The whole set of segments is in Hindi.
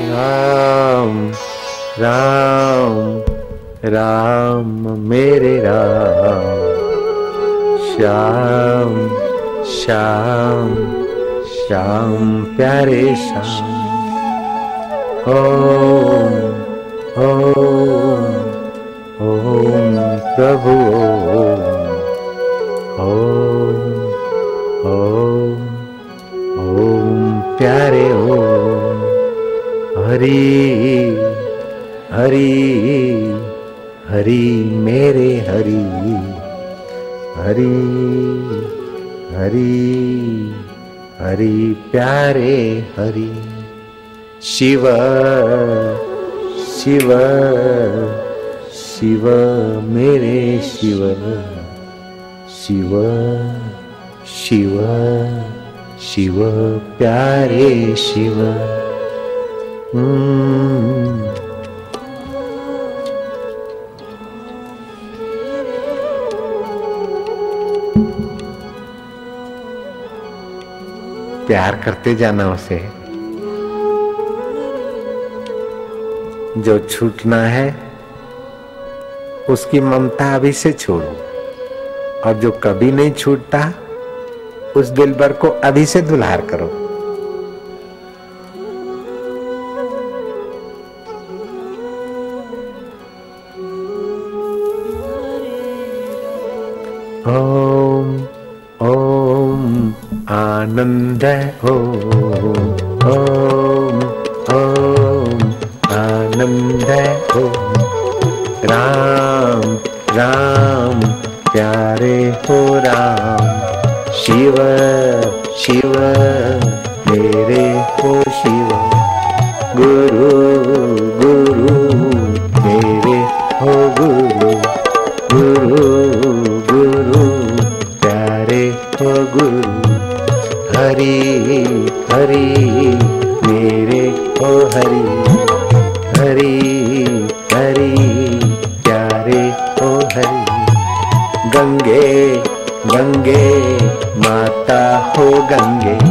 राम राम राम मेरे राम। श्याम श्याम श्याम प्यारे श्याम। ओम ओम ओम प्रभु, ओम। शिव शिव शिव, मेरे शिव शिव शिव शिव, प्यारे शिव हम्म। प्यार करते जाना उसे जो छूटना है, उसकी ममता अभी से छोड़ो। और जो कभी नहीं छूटता, उस दिलबर को अभी से दुल्हार करो। ओम ओम, आनंद ओम ओम। शिव शिव, मेरे हो शिव। गुरु गुरु, मेरे हो गुरु। गुरु गुरु, प्यारे हो गुरु। हरि हरि, मेरे हो हरि। हरि हरि, प्यारे हो हरि। गंगे गंगे हो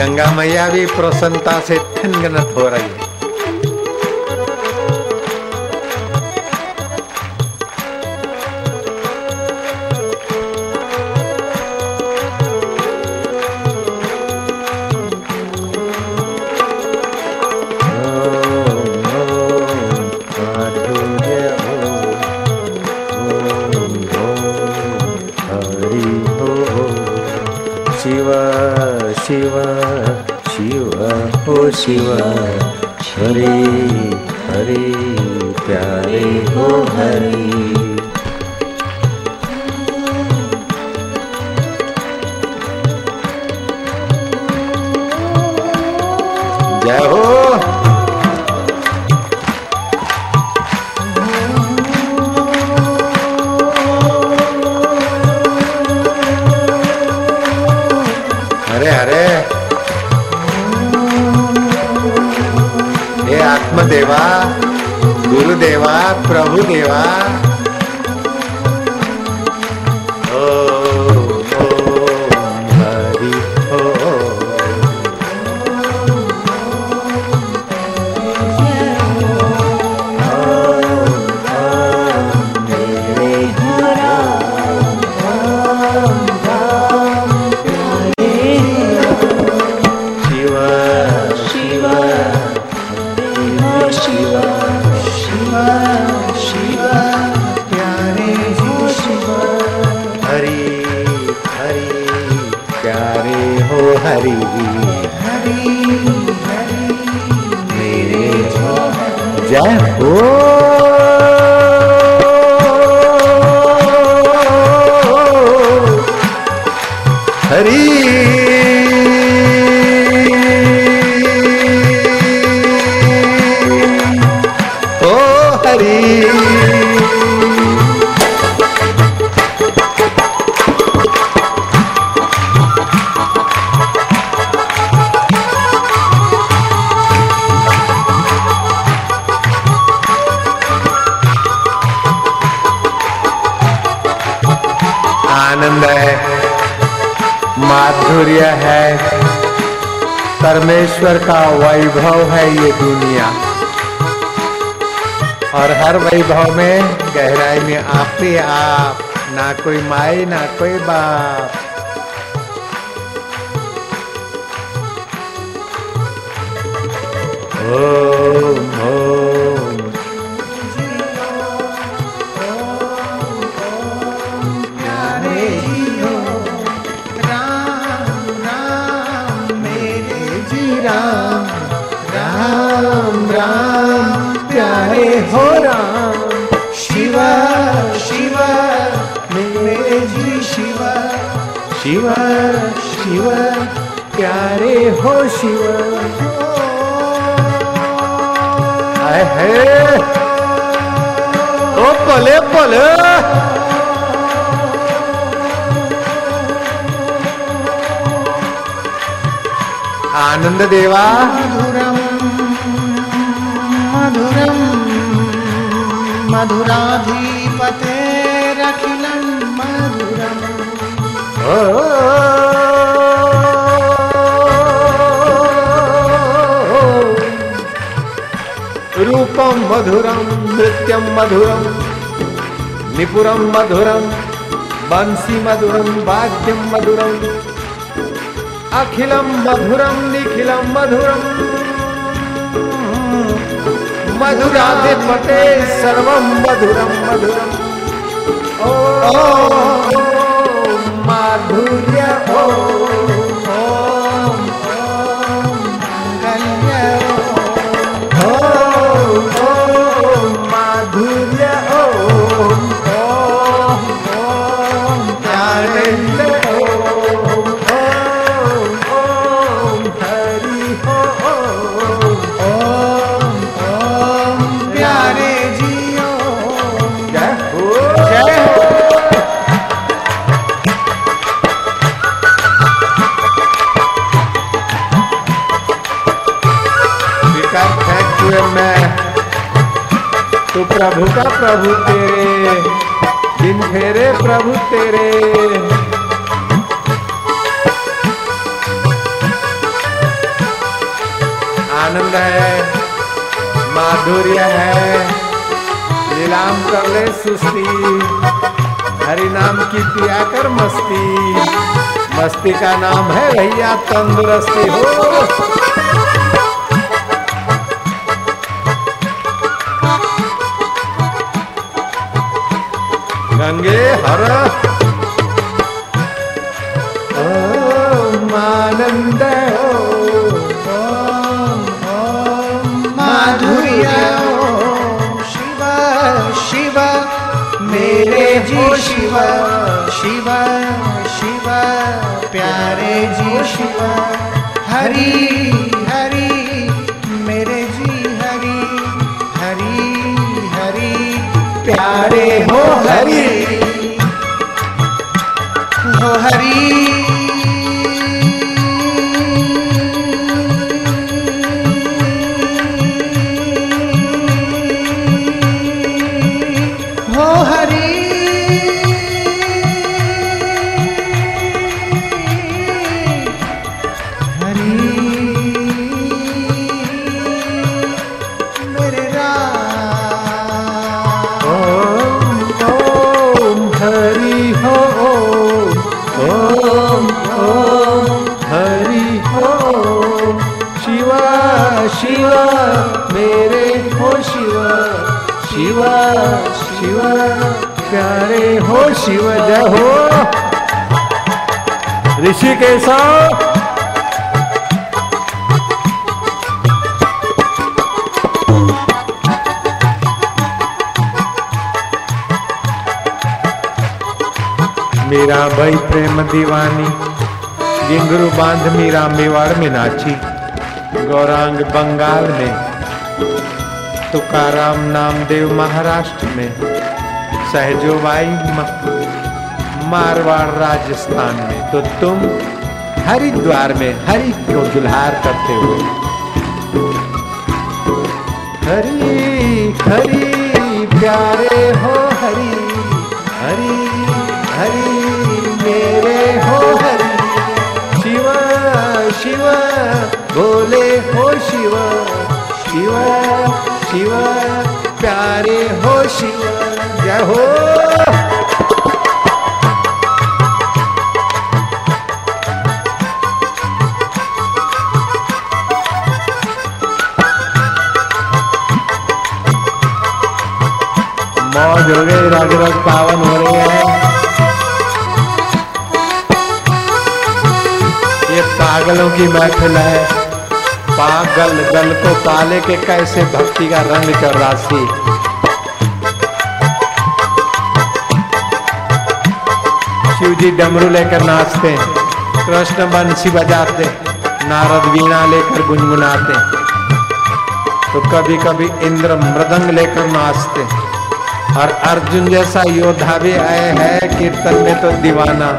गंगा मैया भी प्रसन्नता से थनगनत हो रही है। शिव हरे हरे प्यारे हो हरे। जय हो आनंद है। माधुर्य है। परमेश्वर का वैभव है ये दुनिया। और हर वैभव में गहराई में आप ही आप, ना कोई माई ना कोई बाप। ओम ओम। हो राम। शिव शिव, मेरे जी शिव। शिव शिव, प्यारे हो शिव। आए है ओ बोले बोले आनंद देवा। मधुरम मधुरम। मधुराधिपतेरखिलं मधुरम्। ओ रूपम मधुरम नृत्यम मधुरम निपुरम मधुरम बंसी मधुरम वाद्यम मधुरम अखिलम मधुरम निखिलम मधुरम मधुराधिपते सर्व मधुरम मधुरम ओ माधुर्य। प्रभु का प्रभु तेरे, दिन फेरे प्रभु तेरे। आनंद है, माधुर्य है, लीलाम कर ले सुस्ती। हरि नाम की पिया कर मस्ती। मस्ती का नाम है भैया तंदुरुस्ती। हो। गंगे हर। ओम आनंद माधुर्य शिव शिव, मेरे जी शिव शिव शिव, प्यारे जी शिव, हरि प्यारे हो हरी हो हरि प्यारे हो शिव जहो। ऋषि केशव। मेरा भाई प्रेम दीवानी घिंगरू बाँध मीरा मेवाड़ में नाची गौरांग बंगाल में। तुकाराम नामदेव महाराष्ट्र में सहजोबाई मारवाड़ राजस्थान में। तो तुम हरिद्वार में हरि को दुल्हार करते हो हरी हरी, प्यारे हो हरी हरी हरी, मेरे हो हरी। शिव शिव, बोले हो शिव शिव शिव प्यारे हो शिव जय हो। मौज हो पावन हो रहे हैं। ये पागलों की महफिल है। पागल दल को पाले के कैसे भक्ति का रंग कर राशि? शिव जी डमरू लेकर नाचते, कृष्ण बंसी बजाते नारद वीणा लेकर गुनगुनाते। तो कभी कभी इंद्र मृदंग लेकर नाचते। और अर्जुन जैसा योद्धा भी आए है, कीर्तन में तो दीवाना।